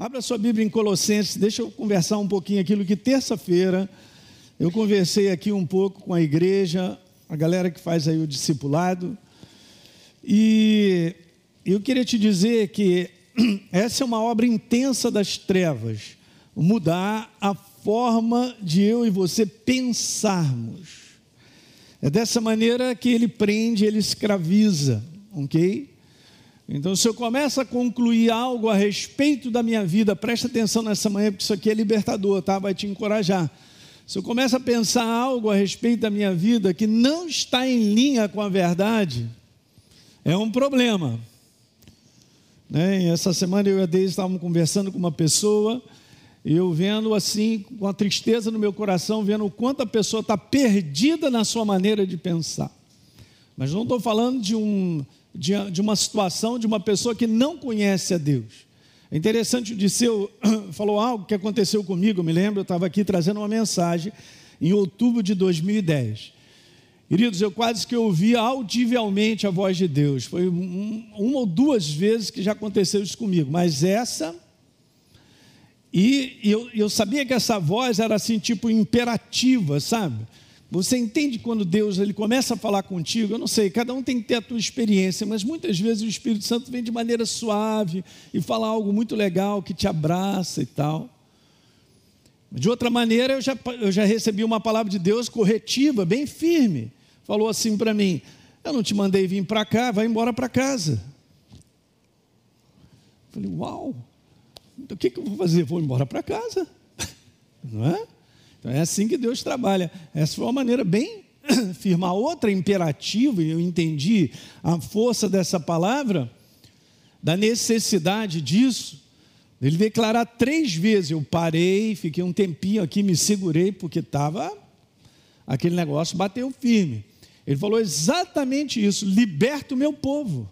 Abra sua Bíblia em Colossenses, deixa eu conversar um pouquinho aquilo que terça-feira eu conversei aqui um pouco com a igreja, a galera que faz aí o discipulado, e eu queria te dizer que essa é uma obra intensa das trevas, mudar a forma de eu e você pensarmos. É dessa maneira que ele prende, ele escraviza, ok? Então, se eu começo a concluir algo a respeito da minha vida, presta atenção nessa manhã, porque isso aqui é libertador, tá? Vai te encorajar. Se eu começo a pensar algo a respeito da minha vida que não está em linha com a verdade, é um problema. Né? Essa semana eu e a Deise estávamos conversando com uma pessoa, e eu vendo assim, com a tristeza no meu coração, vendo o quanto a pessoa está perdida na sua maneira de pensar. Mas não estou falando de um de, de uma situação de uma pessoa que não conhece a Deus. É interessante, o Disseu falou algo que aconteceu comigo, me lembro, eu estava aqui trazendo uma mensagem em outubro de 2010. Queridos, eu quase que ouvi audivelmente a voz de Deus. Foi um, uma ou duas vezes que já aconteceu isso comigo, mas essa. E eu, eu sabia que essa voz era assim, tipo imperativa, sabe? Você entende quando Deus ele começa a falar contigo? Eu não sei, cada um tem que ter a tua experiência, mas muitas vezes o Espírito Santo vem de maneira suave e fala algo muito legal que te abraça e tal. De outra maneira, eu já, eu já recebi uma palavra de Deus corretiva, bem firme. Falou assim para mim: Eu não te mandei vir para cá, vai embora para casa. Falei: Uau, então o que, que eu vou fazer? Vou embora para casa, não é? Então é assim que Deus trabalha. Essa foi uma maneira bem firme. Outra imperativa, e eu entendi a força dessa palavra, da necessidade disso, ele declarar três vezes. Eu parei, fiquei um tempinho aqui, me segurei, porque estava. Aquele negócio bateu firme. Ele falou exatamente isso: liberta o meu povo.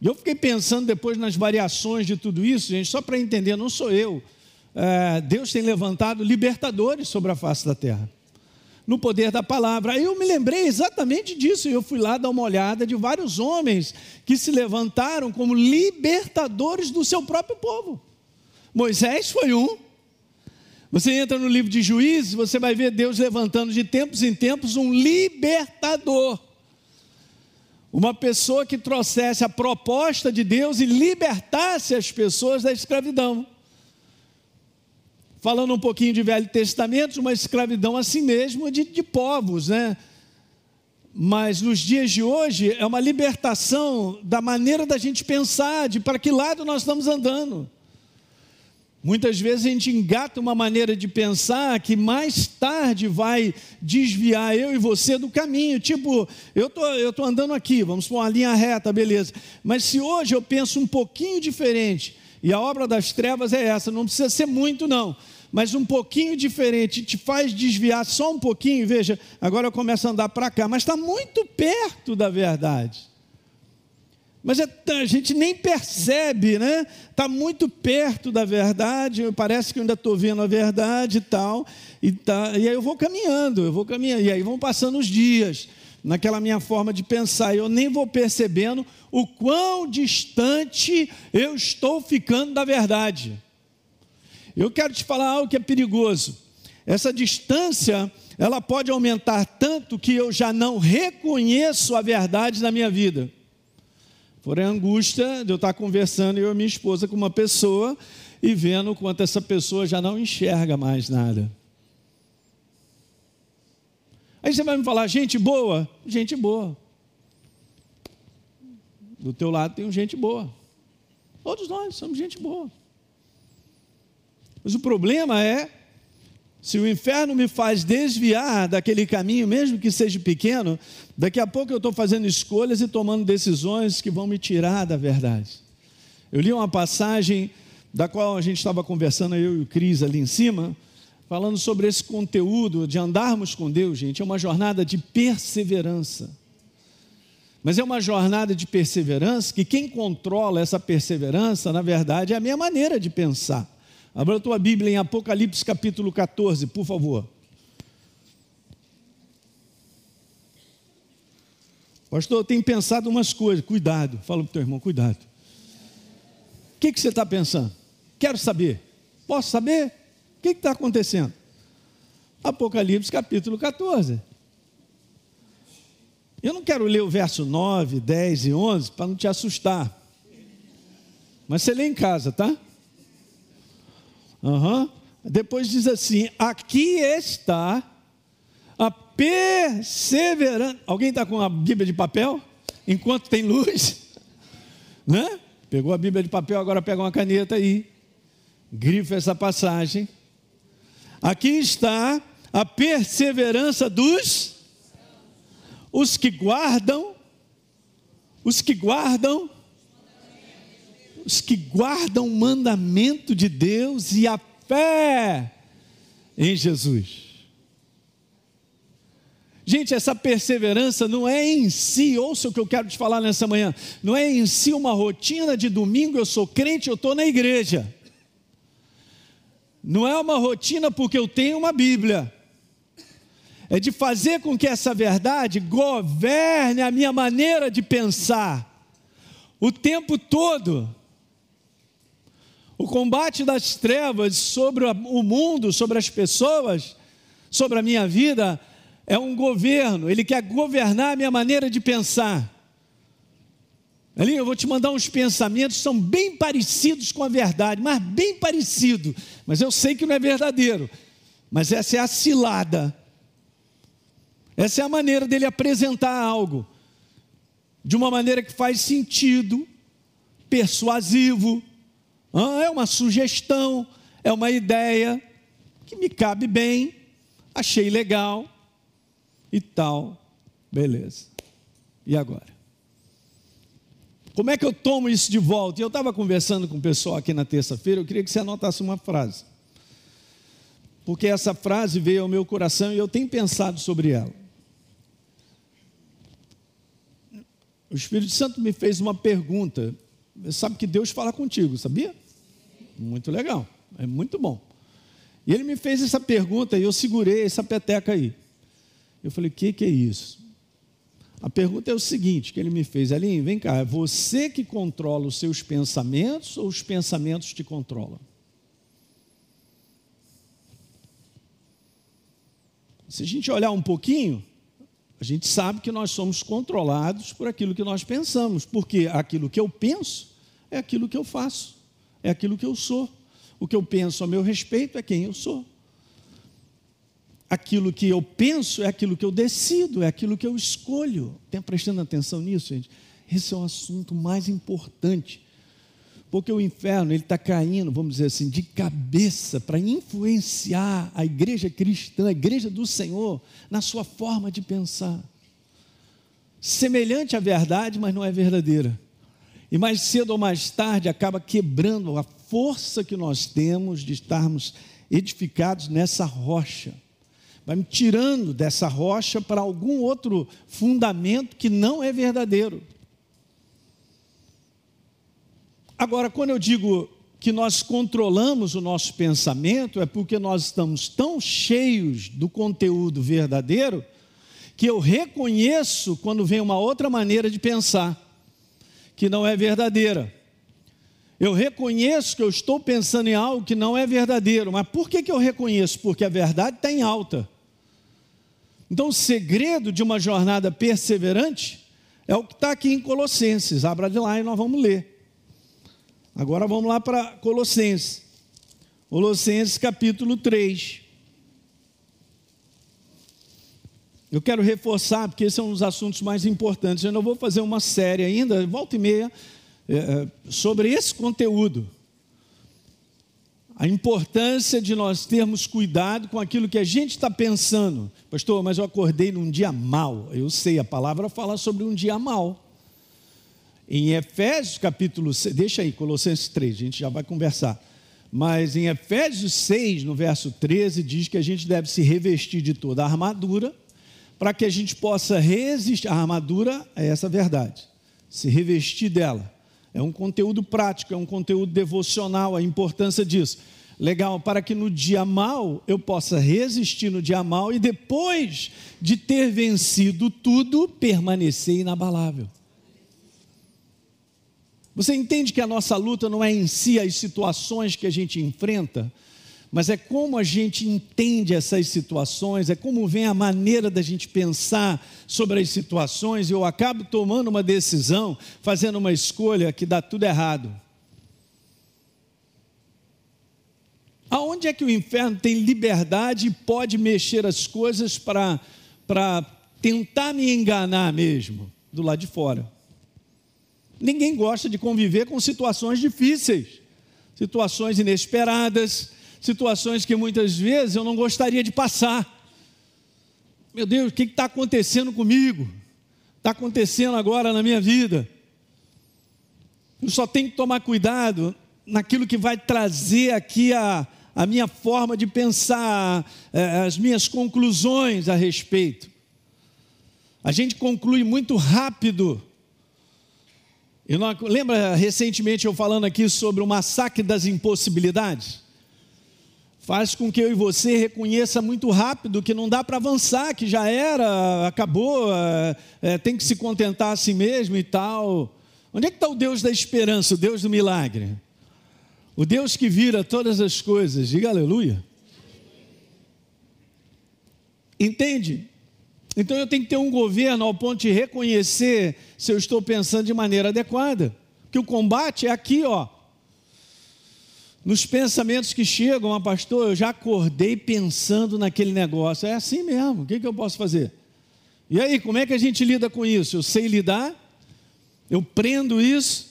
E eu fiquei pensando depois nas variações de tudo isso, gente, só para entender, não sou eu é, Deus tem levantado libertadores sobre a face da terra, no poder da palavra. Eu me lembrei exatamente disso, e eu fui lá dar uma olhada de vários homens que se levantaram como libertadores do seu próprio povo. Moisés foi um. Você entra no livro de Juízes, você vai ver Deus levantando de tempos em tempos um libertador. Uma pessoa que trouxesse a proposta de Deus e libertasse as pessoas da escravidão falando um pouquinho de Velho Testamento, uma escravidão assim mesmo de, de povos, né? Mas nos dias de hoje é uma libertação da maneira da gente pensar, de para que lado nós estamos andando. Muitas vezes a gente engata uma maneira de pensar que mais tarde vai desviar eu e você do caminho. Tipo, eu tô, estou tô andando aqui, vamos por uma linha reta, beleza. Mas se hoje eu penso um pouquinho diferente, e a obra das trevas é essa, não precisa ser muito, não, mas um pouquinho diferente, te faz desviar só um pouquinho. Veja, agora eu começo a andar para cá, mas está muito perto da verdade. Mas é, a gente nem percebe, né? Está muito perto da verdade, parece que eu ainda estou vendo a verdade e tal. E, tá, e aí eu vou caminhando, eu vou caminhando, e aí vão passando os dias naquela minha forma de pensar, eu nem vou percebendo o quão distante eu estou ficando da verdade. Eu quero te falar algo que é perigoso. Essa distância, ela pode aumentar tanto que eu já não reconheço a verdade na minha vida. Porém, a angústia de eu estar conversando eu e minha esposa com uma pessoa e vendo quanto essa pessoa já não enxerga mais nada. Aí você vai me falar, gente boa? Gente boa. Do teu lado tem gente boa. Todos nós somos gente boa. Mas o problema é, se o inferno me faz desviar daquele caminho, mesmo que seja pequeno, daqui a pouco eu estou fazendo escolhas e tomando decisões que vão me tirar da verdade. Eu li uma passagem da qual a gente estava conversando, eu e o Cris ali em cima, falando sobre esse conteúdo de andarmos com Deus, gente, é uma jornada de perseverança. Mas é uma jornada de perseverança que quem controla essa perseverança, na verdade, é a minha maneira de pensar. Abra a tua Bíblia em Apocalipse capítulo 14, por favor. Pastor, eu tenho pensado umas coisas, cuidado, fala para o teu irmão, cuidado. O que, que você está pensando? Quero saber. Posso saber? O que está acontecendo? Apocalipse capítulo 14. Eu não quero ler o verso 9, 10 e 11 para não te assustar. Mas você lê em casa, tá? Uhum. Depois diz assim: aqui está a perseverança. Alguém está com a Bíblia de papel? Enquanto tem luz, né? Pegou a Bíblia de papel, agora pega uma caneta aí. Grifa essa passagem. Aqui está a perseverança dos os que guardam os que guardam os que guardam o mandamento de Deus e a fé em Jesus. Gente, essa perseverança não é em si, ouça o que eu quero te falar nessa manhã, não é em si uma rotina de domingo, eu sou crente, eu estou na igreja. Não é uma rotina porque eu tenho uma Bíblia. É de fazer com que essa verdade governe a minha maneira de pensar o tempo todo. O combate das trevas sobre o mundo, sobre as pessoas, sobre a minha vida, é um governo, ele quer governar a minha maneira de pensar. Ali eu vou te mandar uns pensamentos que são bem parecidos com a verdade, mas bem parecido. Mas eu sei que não é verdadeiro. Mas essa é a cilada. Essa é a maneira dele apresentar algo de uma maneira que faz sentido, persuasivo, ah, é uma sugestão, é uma ideia que me cabe bem, achei legal e tal, beleza. E agora? Como é que eu tomo isso de volta? Eu estava conversando com o pessoal aqui na terça-feira, eu queria que você anotasse uma frase. Porque essa frase veio ao meu coração e eu tenho pensado sobre ela. O Espírito Santo me fez uma pergunta. Sabe que Deus fala contigo, sabia? Muito legal, é muito bom. E ele me fez essa pergunta e eu segurei essa peteca aí. Eu falei: o que, que é isso? A pergunta é o seguinte: que ele me fez, Aline, vem cá, é você que controla os seus pensamentos ou os pensamentos te controlam? Se a gente olhar um pouquinho, a gente sabe que nós somos controlados por aquilo que nós pensamos, porque aquilo que eu penso é aquilo que eu faço é aquilo que eu sou. O que eu penso a meu respeito é quem eu sou. Aquilo que eu penso é aquilo que eu decido, é aquilo que eu escolho. Tenha prestando atenção nisso, gente. Esse é o assunto mais importante. Porque o inferno ele está caindo, vamos dizer assim, de cabeça para influenciar a igreja cristã, a igreja do Senhor, na sua forma de pensar. Semelhante à verdade, mas não é verdadeira. E mais cedo ou mais tarde acaba quebrando a força que nós temos de estarmos edificados nessa rocha. Vai me tirando dessa rocha para algum outro fundamento que não é verdadeiro. Agora, quando eu digo que nós controlamos o nosso pensamento, é porque nós estamos tão cheios do conteúdo verdadeiro que eu reconheço quando vem uma outra maneira de pensar que não é verdadeira. Eu reconheço que eu estou pensando em algo que não é verdadeiro, mas por que, que eu reconheço? Porque a verdade está em alta. Então, o segredo de uma jornada perseverante é o que está aqui em Colossenses. Abra de lá e nós vamos ler. Agora vamos lá para Colossenses. Colossenses capítulo 3. Eu quero reforçar, porque esse é um dos assuntos mais importantes. Eu não vou fazer uma série ainda, volta e meia, sobre esse conteúdo. A importância de nós termos cuidado com aquilo que a gente está pensando. Pastor, mas eu acordei num dia mal. Eu sei, a palavra fala sobre um dia mal. Em Efésios capítulo 6, deixa aí, Colossenses 3, a gente já vai conversar. Mas em Efésios 6, no verso 13, diz que a gente deve se revestir de toda a armadura para que a gente possa resistir. A armadura é essa verdade, se revestir dela. É um conteúdo prático, é um conteúdo devocional, a importância disso. Legal, para que no dia mal eu possa resistir no dia mal e depois de ter vencido tudo, permanecer inabalável. Você entende que a nossa luta não é em si as situações que a gente enfrenta, mas é como a gente entende essas situações, é como vem a maneira da gente pensar sobre as situações, e eu acabo tomando uma decisão, fazendo uma escolha que dá tudo errado. Aonde é que o inferno tem liberdade e pode mexer as coisas para tentar me enganar mesmo? Do lado de fora. Ninguém gosta de conviver com situações difíceis, situações inesperadas, situações que muitas vezes eu não gostaria de passar. Meu Deus, o que está acontecendo comigo? Está acontecendo agora na minha vida. Eu só tenho que tomar cuidado naquilo que vai trazer aqui a, a minha forma de pensar, eh, as minhas conclusões a respeito. A gente conclui muito rápido. Não, lembra recentemente eu falando aqui sobre o massacre das impossibilidades? Faz com que eu e você reconheça muito rápido que não dá para avançar, que já era, acabou, é, tem que se contentar a si mesmo e tal. Onde é que está o Deus da esperança, o Deus do milagre? O Deus que vira todas as coisas, diga aleluia. Entende? Então eu tenho que ter um governo ao ponto de reconhecer se eu estou pensando de maneira adequada. Que o combate é aqui, ó. Nos pensamentos que chegam, ah, pastor, eu já acordei pensando naquele negócio. É assim mesmo, o que, que eu posso fazer? E aí, como é que a gente lida com isso? Eu sei lidar? Eu prendo isso?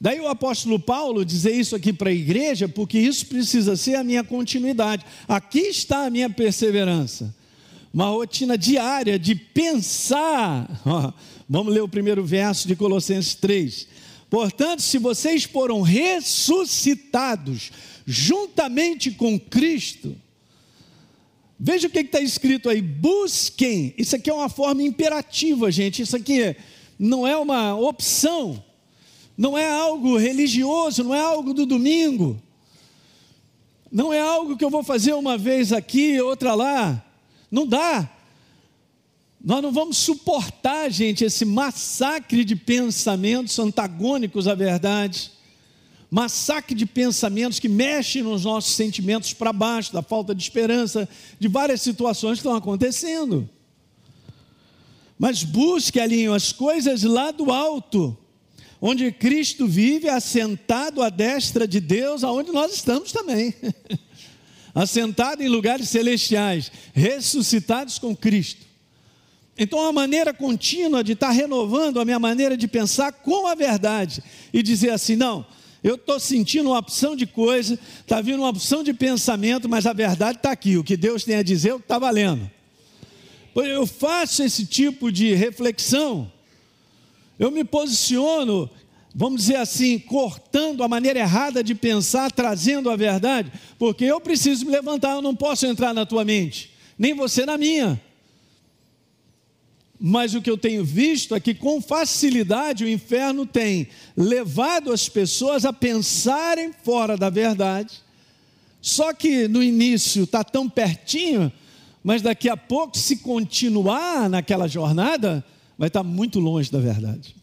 Daí o apóstolo Paulo dizer isso aqui para a igreja, porque isso precisa ser a minha continuidade. Aqui está a minha perseverança. Uma rotina diária de pensar. vamos ler o primeiro verso de Colossenses 3. Portanto, se vocês foram ressuscitados juntamente com Cristo, veja o que está escrito aí: busquem. Isso aqui é uma forma imperativa, gente. Isso aqui não é uma opção não é algo religioso, não é algo do domingo, não é algo que eu vou fazer uma vez aqui, outra lá. Não dá. Nós não vamos suportar, gente, esse massacre de pensamentos antagônicos à verdade, massacre de pensamentos que mexem nos nossos sentimentos para baixo, da falta de esperança, de várias situações que estão acontecendo. Mas busque, alinho, as coisas lá do alto, onde Cristo vive assentado à destra de Deus, aonde nós estamos também. assentado em lugares celestiais, ressuscitados com Cristo. Então, a maneira contínua de estar renovando a minha maneira de pensar com a verdade e dizer assim: não, eu estou sentindo uma opção de coisa, está vindo uma opção de pensamento, mas a verdade está aqui, o que Deus tem a dizer, é o que está valendo. Eu faço esse tipo de reflexão eu me posiciono, vamos dizer assim, cortando a maneira errada de pensar, trazendo a verdade, porque eu preciso me levantar, eu não posso entrar na tua mente, nem você na minha. Mas o que eu tenho visto é que com facilidade o inferno tem levado as pessoas a pensarem fora da verdade. Só que no início está tão pertinho, mas daqui a pouco, se continuar naquela jornada, vai estar muito longe da verdade.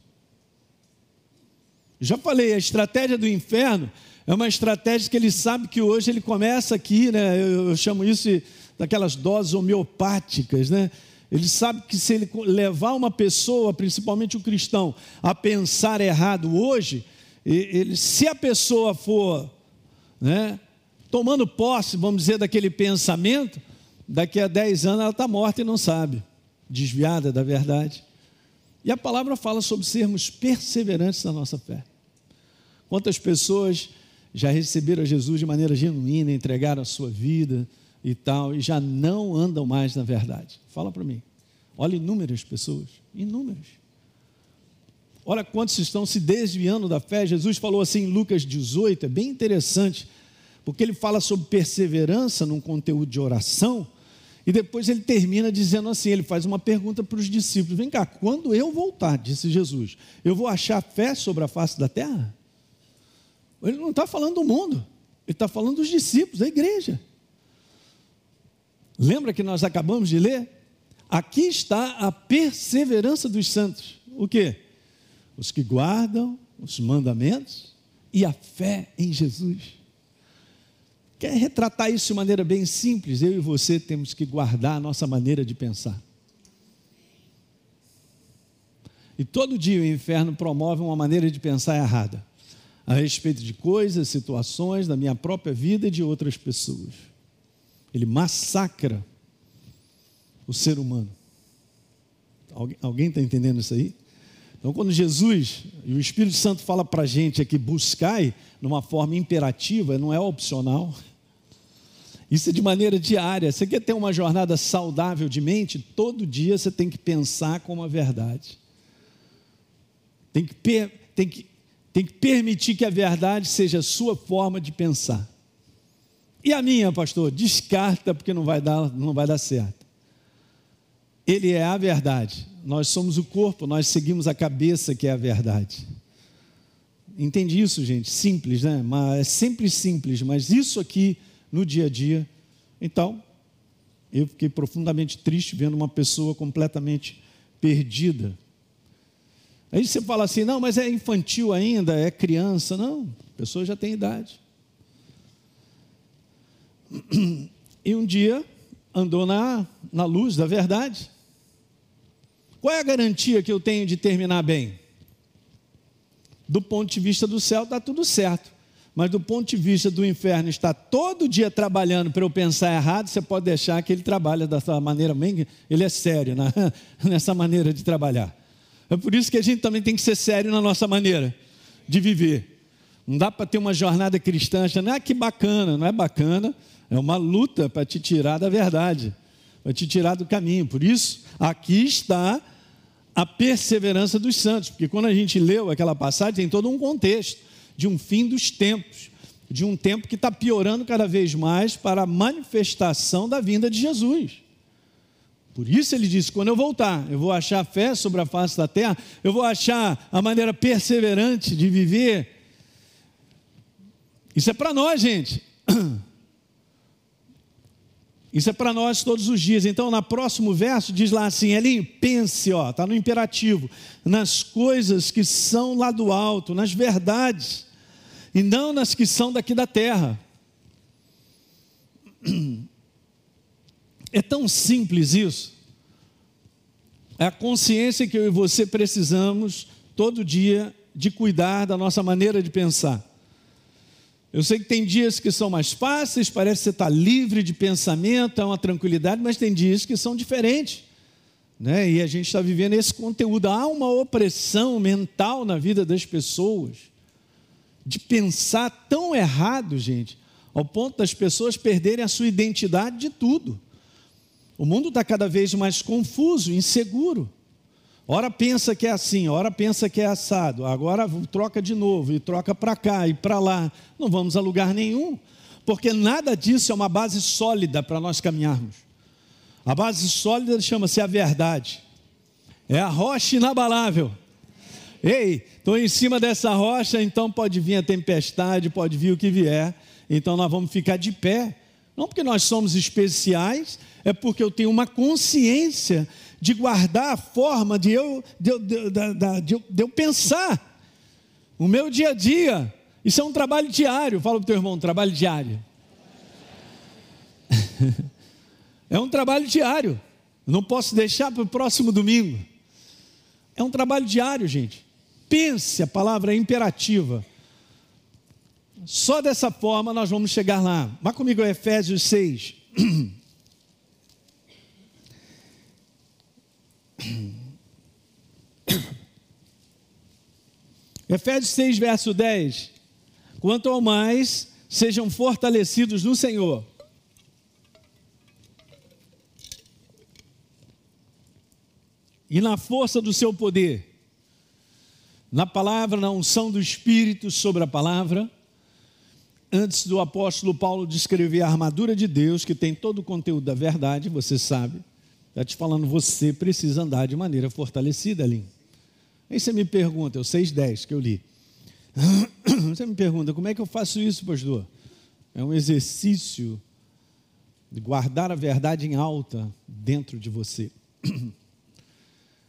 Já falei, a estratégia do inferno é uma estratégia que ele sabe que hoje ele começa aqui, né? Eu, eu chamo isso daquelas doses homeopáticas, né? Ele sabe que se ele levar uma pessoa, principalmente o um cristão, a pensar errado hoje, ele, se a pessoa for né, tomando posse, vamos dizer, daquele pensamento, daqui a 10 anos ela está morta e não sabe, desviada da verdade. E a palavra fala sobre sermos perseverantes na nossa fé. Quantas pessoas já receberam Jesus de maneira genuína, entregaram a sua vida e tal, e já não andam mais na verdade? Fala para mim. Olha inúmeras pessoas, inúmeras. Olha quantos estão se desviando da fé. Jesus falou assim em Lucas 18, é bem interessante, porque ele fala sobre perseverança num conteúdo de oração e depois ele termina dizendo assim: ele faz uma pergunta para os discípulos: Vem cá, quando eu voltar, disse Jesus, eu vou achar fé sobre a face da terra? Ele não está falando do mundo, ele está falando dos discípulos, da igreja. Lembra que nós acabamos de ler? Aqui está a perseverança dos santos. O que? Os que guardam os mandamentos e a fé em Jesus. Quer retratar isso de maneira bem simples? Eu e você temos que guardar a nossa maneira de pensar. E todo dia o inferno promove uma maneira de pensar errada a respeito de coisas, situações da minha própria vida e de outras pessoas. Ele massacra o ser humano. Alguém está entendendo isso aí? Então, quando Jesus e o Espírito Santo fala para a gente aqui, buscai, numa forma imperativa, não é opcional. Isso é de maneira diária. Você quer ter uma jornada saudável de mente? Todo dia você tem que pensar com a verdade. Tem que, tem que, tem que permitir que a verdade seja a sua forma de pensar. E a minha, pastor? Descarta, porque não vai dar, não vai dar certo. Ele é a verdade. Nós somos o corpo, nós seguimos a cabeça que é a verdade. Entendi isso, gente? Simples, né? Mas é sempre simples, mas isso aqui no dia a dia. Então, eu fiquei profundamente triste vendo uma pessoa completamente perdida. Aí você fala assim: não, mas é infantil ainda, é criança. Não, a pessoa já tem idade. E um dia andou na, na luz da verdade. Qual é a garantia que eu tenho de terminar bem? Do ponto de vista do céu, está tudo certo. Mas do ponto de vista do inferno, está todo dia trabalhando para eu pensar errado, você pode deixar que ele trabalha dessa maneira, ele é sério né? nessa maneira de trabalhar. É por isso que a gente também tem que ser sério na nossa maneira de viver. Não dá para ter uma jornada cristã, não é que bacana, não é bacana, é uma luta para te tirar da verdade, para te tirar do caminho. Por isso, aqui está a perseverança dos santos, porque quando a gente leu aquela passagem, tem todo um contexto de um fim dos tempos, de um tempo que está piorando cada vez mais para a manifestação da vinda de Jesus. Por isso ele disse: quando eu voltar, eu vou achar fé sobre a face da terra, eu vou achar a maneira perseverante de viver. Isso é para nós, gente. Isso é para nós todos os dias. Então, no próximo verso, diz lá assim: Elinho, pense, ó, está no imperativo, nas coisas que são lá do alto, nas verdades, e não nas que são daqui da terra. É tão simples isso. É a consciência que eu e você precisamos todo dia de cuidar da nossa maneira de pensar. Eu sei que tem dias que são mais fáceis, parece que você está livre de pensamento, é uma tranquilidade, mas tem dias que são diferentes. Né? E a gente está vivendo esse conteúdo. Há uma opressão mental na vida das pessoas, de pensar tão errado, gente, ao ponto das pessoas perderem a sua identidade de tudo. O mundo está cada vez mais confuso, inseguro. Ora pensa que é assim, ora pensa que é assado, agora troca de novo, e troca para cá e para lá. Não vamos a lugar nenhum, porque nada disso é uma base sólida para nós caminharmos. A base sólida chama-se a verdade, é a rocha inabalável. Ei, estou em cima dessa rocha, então pode vir a tempestade, pode vir o que vier, então nós vamos ficar de pé. Não porque nós somos especiais, é porque eu tenho uma consciência de guardar a forma de eu, de, de, de, de eu pensar. O meu dia a dia. Isso é um trabalho diário. Fala para o teu irmão, um trabalho diário. é um trabalho diário. não posso deixar para o próximo domingo. É um trabalho diário, gente. Pense, a palavra é imperativa. Só dessa forma nós vamos chegar lá. Vá comigo a Efésios 6. Efésios 6, verso 10. Quanto ao mais, sejam fortalecidos no Senhor. E na força do seu poder, na palavra, na unção do Espírito sobre a palavra, antes do apóstolo Paulo descrever a armadura de Deus, que tem todo o conteúdo da verdade, você sabe, Está te falando, você precisa andar de maneira fortalecida, ali. Aí você me pergunta, o 6,10 que eu li. Você me pergunta, como é que eu faço isso, pastor? É um exercício de guardar a verdade em alta dentro de você.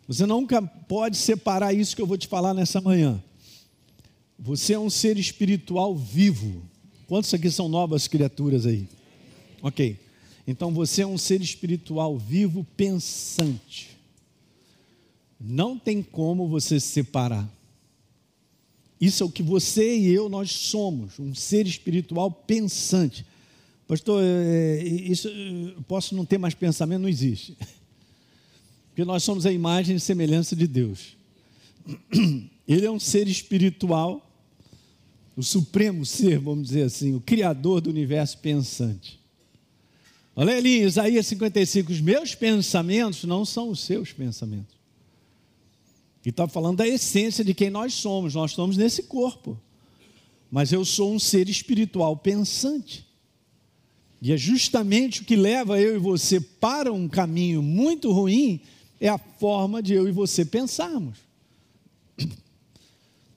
Você nunca pode separar isso que eu vou te falar nessa manhã. Você é um ser espiritual vivo. Quantos aqui são novas criaturas aí? Ok. Então você é um ser espiritual vivo, pensante. Não tem como você se separar. Isso é o que você e eu nós somos, um ser espiritual pensante. Pastor, é, é, isso posso não ter mais pensamento, não existe. Porque nós somos a imagem e semelhança de Deus. Ele é um ser espiritual, o supremo ser, vamos dizer assim, o criador do universo pensante. Olha ali, Isaías 55, os meus pensamentos não são os seus pensamentos. E está falando da essência de quem nós somos. Nós estamos nesse corpo. Mas eu sou um ser espiritual pensante. E é justamente o que leva eu e você para um caminho muito ruim, é a forma de eu e você pensarmos.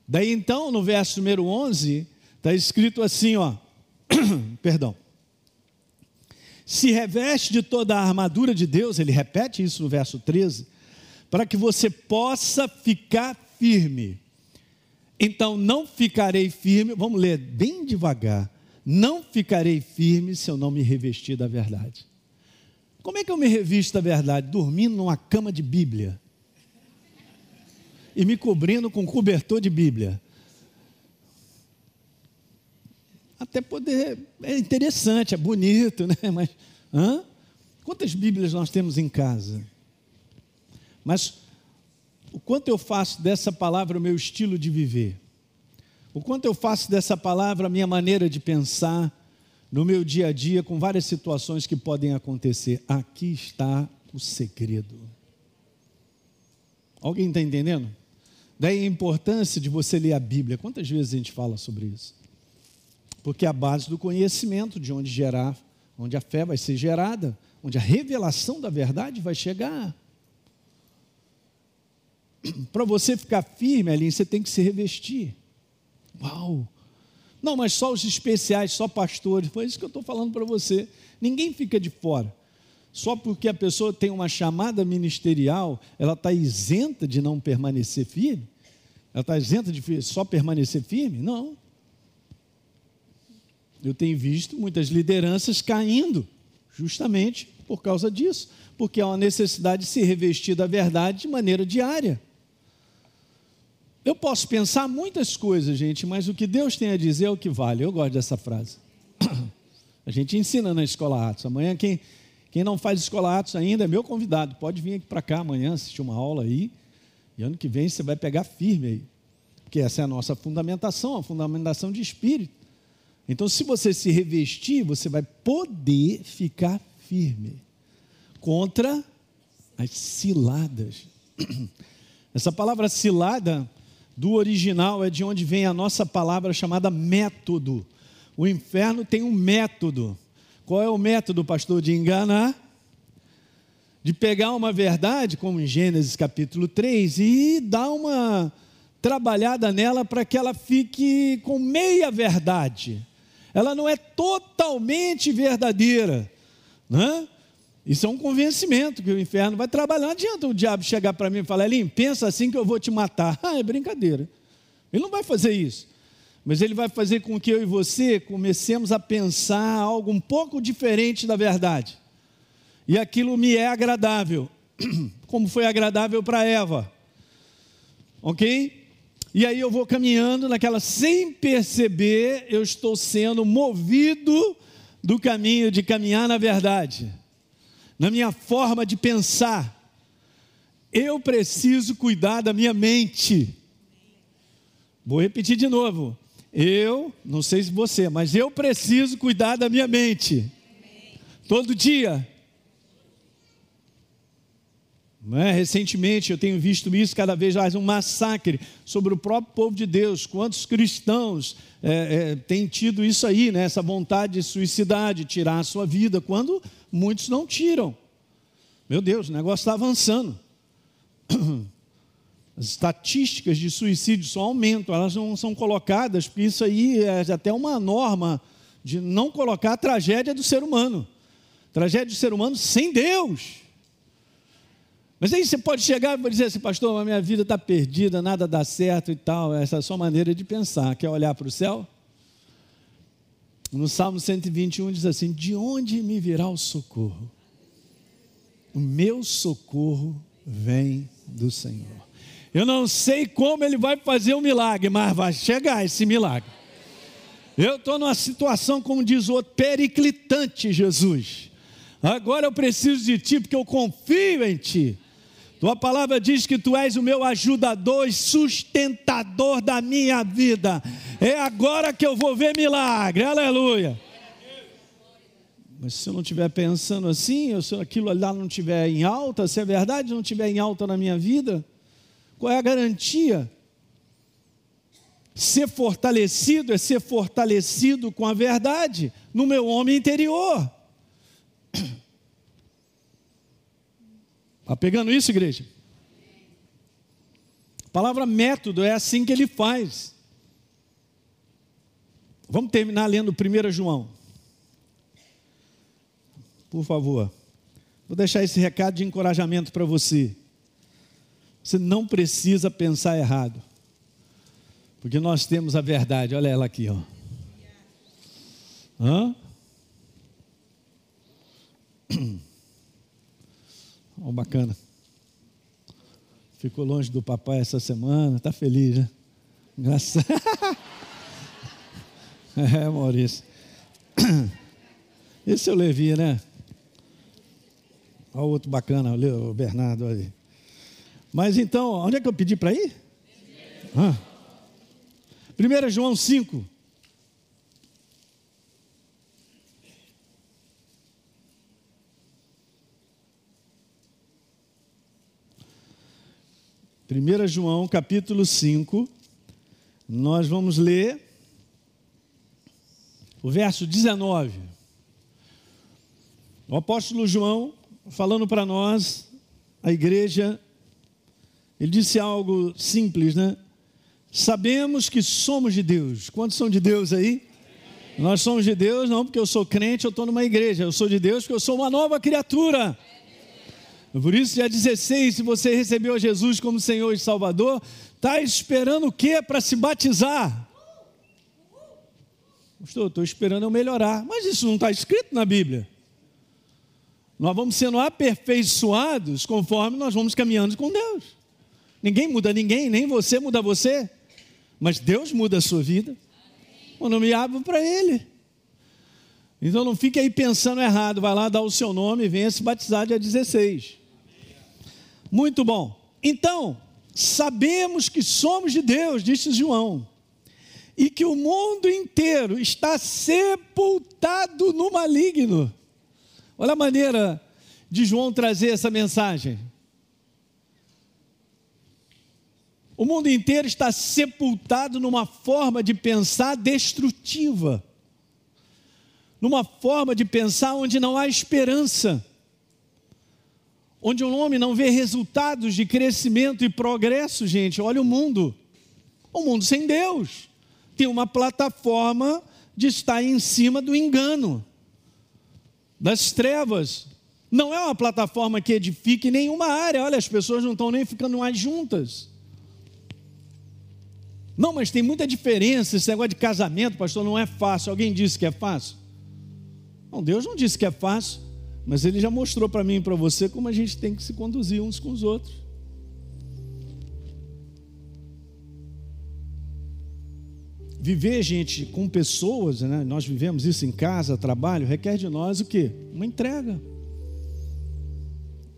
Daí então, no verso número 11, está escrito assim, ó, perdão. Se reveste de toda a armadura de Deus, ele repete isso no verso 13, para que você possa ficar firme. Então, não ficarei firme, vamos ler bem devagar. Não ficarei firme se eu não me revestir da verdade. Como é que eu me revisto da verdade? Dormindo numa cama de Bíblia e me cobrindo com cobertor de Bíblia. Até poder, é interessante, é bonito, né? Mas, hã? Quantas Bíblias nós temos em casa? Mas o quanto eu faço dessa palavra o meu estilo de viver? O quanto eu faço dessa palavra a minha maneira de pensar no meu dia a dia com várias situações que podem acontecer? Aqui está o segredo. Alguém está entendendo? Daí a importância de você ler a Bíblia. Quantas vezes a gente fala sobre isso? Porque a base do conhecimento, de onde gerar, onde a fé vai ser gerada, onde a revelação da verdade vai chegar. Para você ficar firme ali, você tem que se revestir. Uau! Não, mas só os especiais, só pastores. Foi isso que eu estou falando para você. Ninguém fica de fora. Só porque a pessoa tem uma chamada ministerial, ela está isenta de não permanecer firme? Ela está isenta de só permanecer firme? Não. Eu tenho visto muitas lideranças caindo, justamente por causa disso, porque há uma necessidade de se revestir da verdade de maneira diária. Eu posso pensar muitas coisas, gente, mas o que Deus tem a dizer é o que vale. Eu gosto dessa frase. A gente ensina na Escola Atos. Amanhã, quem, quem não faz Escola Atos ainda é meu convidado. Pode vir aqui para cá amanhã assistir uma aula aí. E ano que vem você vai pegar firme aí. Porque essa é a nossa fundamentação, a fundamentação de espírito. Então, se você se revestir, você vai poder ficar firme contra as ciladas. Essa palavra cilada do original é de onde vem a nossa palavra chamada método. O inferno tem um método. Qual é o método, pastor? De enganar, de pegar uma verdade, como em Gênesis capítulo 3, e dar uma trabalhada nela para que ela fique com meia verdade. Ela não é totalmente verdadeira. Né? Isso é um convencimento que o inferno vai trabalhar. Não adianta o diabo chegar para mim e falar, Elim, pensa assim que eu vou te matar. Ah, é brincadeira. Ele não vai fazer isso. Mas ele vai fazer com que eu e você comecemos a pensar algo um pouco diferente da verdade. E aquilo me é agradável, como foi agradável para Eva. Ok? E aí eu vou caminhando naquela, sem perceber, eu estou sendo movido do caminho de caminhar na verdade na minha forma de pensar. Eu preciso cuidar da minha mente. Vou repetir de novo. Eu, não sei se você, mas eu preciso cuidar da minha mente. Todo dia. É? Recentemente eu tenho visto isso cada vez mais um massacre sobre o próprio povo de Deus. Quantos cristãos é, é, têm tido isso aí, né? essa vontade de suicidar, de tirar a sua vida, quando muitos não tiram. Meu Deus, o negócio está avançando. As estatísticas de suicídio só aumentam, elas não são colocadas, porque isso aí é até uma norma de não colocar a tragédia do ser humano. Tragédia do ser humano sem Deus. Mas aí você pode chegar e dizer assim, pastor, a minha vida está perdida, nada dá certo e tal. Essa é a sua maneira de pensar. Quer olhar para o céu? No Salmo 121 diz assim: De onde me virá o socorro? O meu socorro vem do Senhor. Eu não sei como ele vai fazer o um milagre, mas vai chegar esse milagre. Eu estou numa situação, como diz o outro, periclitante, Jesus. Agora eu preciso de ti, porque eu confio em ti. Tua palavra diz que tu és o meu ajudador e sustentador da minha vida. É agora que eu vou ver milagre. Aleluia. Mas se eu não estiver pensando assim, se aquilo lá não estiver em alta, se a verdade não estiver em alta na minha vida, qual é a garantia? Ser fortalecido é ser fortalecido com a verdade no meu homem interior. Está pegando isso, igreja? A palavra método é assim que ele faz. Vamos terminar lendo 1 João. Por favor. Vou deixar esse recado de encorajamento para você. Você não precisa pensar errado. Porque nós temos a verdade. Olha ela aqui, ó. Hã? Oh, bacana. Ficou longe do papai essa semana, tá feliz, né? Graças. é, Maurício. Esse eu Levi, né? Olha o outro bacana, o Bernardo ali. Mas então, onde é que eu pedi para ir? Ah. 1 João 5. 1 João capítulo 5, nós vamos ler o verso 19. O apóstolo João, falando para nós, a igreja, ele disse algo simples, né? Sabemos que somos de Deus. Quantos são de Deus aí? Nós somos de Deus, não porque eu sou crente, eu estou numa igreja. Eu sou de Deus porque eu sou uma nova criatura. Por isso, dia 16, se você recebeu Jesus como Senhor e Salvador, está esperando o que para se batizar? Estou, esperando eu melhorar. Mas isso não está escrito na Bíblia. Nós vamos sendo aperfeiçoados conforme nós vamos caminhando com Deus. Ninguém muda ninguém, nem você muda você. Mas Deus muda a sua vida. Eu me abro para Ele. Então não fique aí pensando errado. Vai lá dar o seu nome e venha se batizar dia 16. Muito bom. Então, sabemos que somos de Deus, disse João, e que o mundo inteiro está sepultado no maligno. Olha a maneira de João trazer essa mensagem. O mundo inteiro está sepultado numa forma de pensar destrutiva, numa forma de pensar onde não há esperança onde um homem não vê resultados de crescimento e progresso, gente, olha o mundo. O mundo sem Deus. Tem uma plataforma de estar em cima do engano, das trevas. Não é uma plataforma que edifique nenhuma área. Olha, as pessoas não estão nem ficando mais juntas. Não, mas tem muita diferença. Esse negócio de casamento, pastor, não é fácil. Alguém disse que é fácil? Não, Deus não disse que é fácil. Mas ele já mostrou para mim e para você como a gente tem que se conduzir uns com os outros. Viver, gente, com pessoas, né? nós vivemos isso em casa, trabalho, requer de nós o quê? Uma entrega.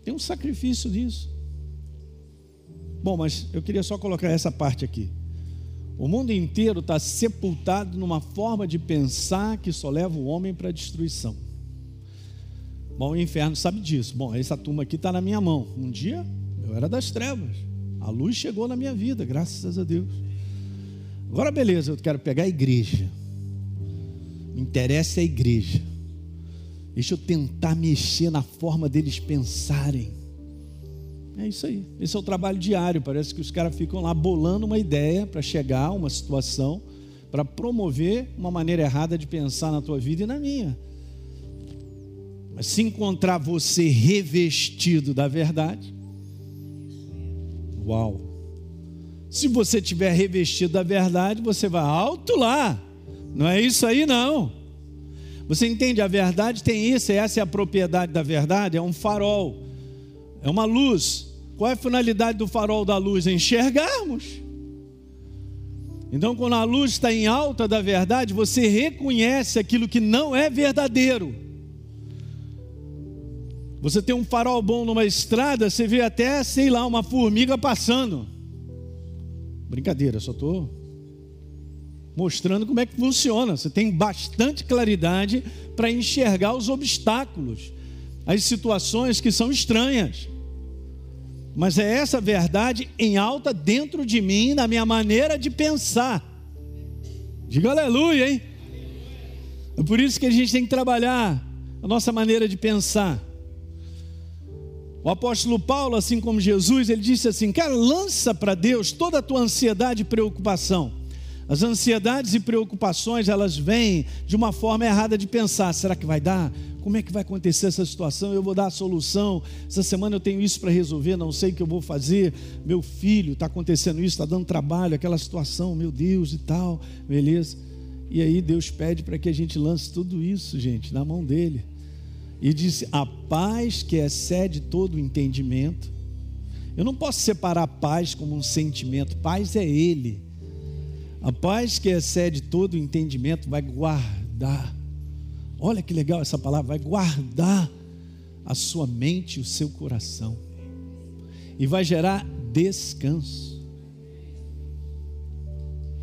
Tem um sacrifício disso. Bom, mas eu queria só colocar essa parte aqui. O mundo inteiro está sepultado numa forma de pensar que só leva o homem para a destruição. Bom, o inferno sabe disso. Bom, essa turma aqui está na minha mão. Um dia eu era das trevas. A luz chegou na minha vida, graças a Deus. Agora, beleza, eu quero pegar a igreja. Me interessa a igreja. Deixa eu tentar mexer na forma deles pensarem. É isso aí. Esse é o trabalho diário. Parece que os caras ficam lá bolando uma ideia para chegar a uma situação, para promover uma maneira errada de pensar na tua vida e na minha. Mas se encontrar você revestido da verdade, Uau! Se você tiver revestido da verdade, você vai alto lá. Não é isso aí, não. Você entende? A verdade tem isso, essa é a propriedade da verdade, é um farol, é uma luz. Qual é a finalidade do farol da luz? É enxergarmos. Então, quando a luz está em alta da verdade, você reconhece aquilo que não é verdadeiro. Você tem um farol bom numa estrada, você vê até, sei lá, uma formiga passando. Brincadeira, só estou mostrando como é que funciona. Você tem bastante claridade para enxergar os obstáculos, as situações que são estranhas. Mas é essa verdade em alta dentro de mim, na minha maneira de pensar. Diga aleluia, hein? É por isso que a gente tem que trabalhar a nossa maneira de pensar. O apóstolo Paulo, assim como Jesus, ele disse assim: Cara, lança para Deus toda a tua ansiedade e preocupação. As ansiedades e preocupações, elas vêm de uma forma errada de pensar: será que vai dar? Como é que vai acontecer essa situação? Eu vou dar a solução. Essa semana eu tenho isso para resolver, não sei o que eu vou fazer. Meu filho, está acontecendo isso, está dando trabalho, aquela situação, meu Deus e tal, beleza. E aí Deus pede para que a gente lance tudo isso, gente, na mão dele. E disse: a paz que excede todo o entendimento. Eu não posso separar paz como um sentimento, paz é Ele. A paz que excede todo o entendimento vai guardar. Olha que legal essa palavra, vai guardar a sua mente e o seu coração. E vai gerar descanso.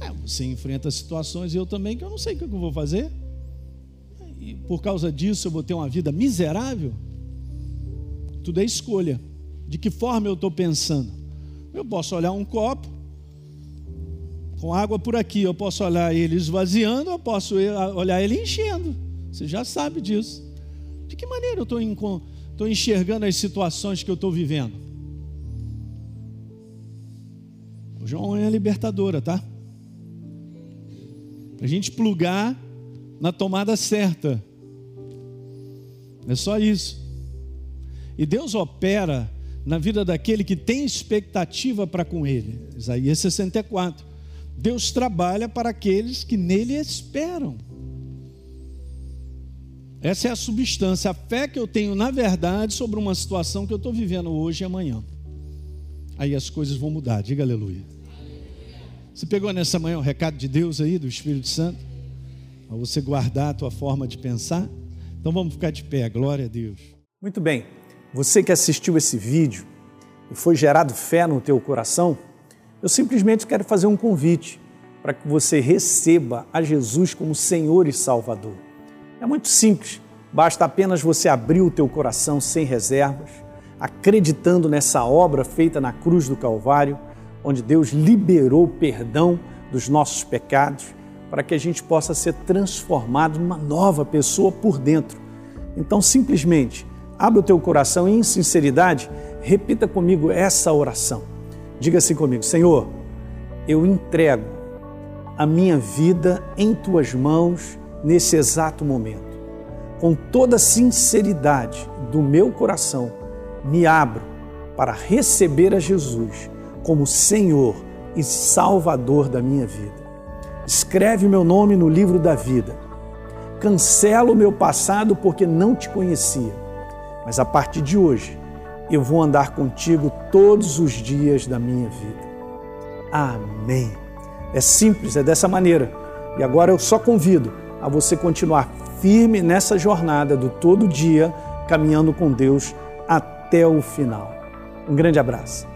É, você enfrenta situações e eu também que eu não sei o que eu vou fazer. E por causa disso eu vou ter uma vida miserável. Tudo é escolha. De que forma eu estou pensando? Eu posso olhar um copo com água por aqui, eu posso olhar ele esvaziando, eu posso olhar ele enchendo. Você já sabe disso. De que maneira eu estou enxergando as situações que eu estou vivendo? O João é a libertadora, tá? Para a gente plugar na tomada certa. É só isso. E Deus opera na vida daquele que tem expectativa para com Ele. Isaías 64. Deus trabalha para aqueles que nele esperam. Essa é a substância, a fé que eu tenho na verdade sobre uma situação que eu estou vivendo hoje e amanhã. Aí as coisas vão mudar, diga aleluia. Você pegou nessa manhã o recado de Deus aí, do Espírito Santo? Para você guardar a tua forma de pensar? Então vamos ficar de pé, glória a Deus. Muito bem, você que assistiu esse vídeo e foi gerado fé no teu coração, eu simplesmente quero fazer um convite para que você receba a Jesus como Senhor e Salvador. É muito simples, basta apenas você abrir o teu coração sem reservas, acreditando nessa obra feita na cruz do Calvário, onde Deus liberou o perdão dos nossos pecados, para que a gente possa ser transformado numa nova pessoa por dentro. Então, simplesmente, abre o teu coração e, em sinceridade, repita comigo essa oração. Diga assim comigo: Senhor, eu entrego a minha vida em tuas mãos nesse exato momento. Com toda a sinceridade do meu coração, me abro para receber a Jesus como Senhor e Salvador da minha vida. Escreve meu nome no livro da vida. Cancela o meu passado porque não te conhecia, mas a partir de hoje eu vou andar contigo todos os dias da minha vida. Amém. É simples, é dessa maneira. E agora eu só convido a você continuar firme nessa jornada do todo dia, caminhando com Deus até o final. Um grande abraço.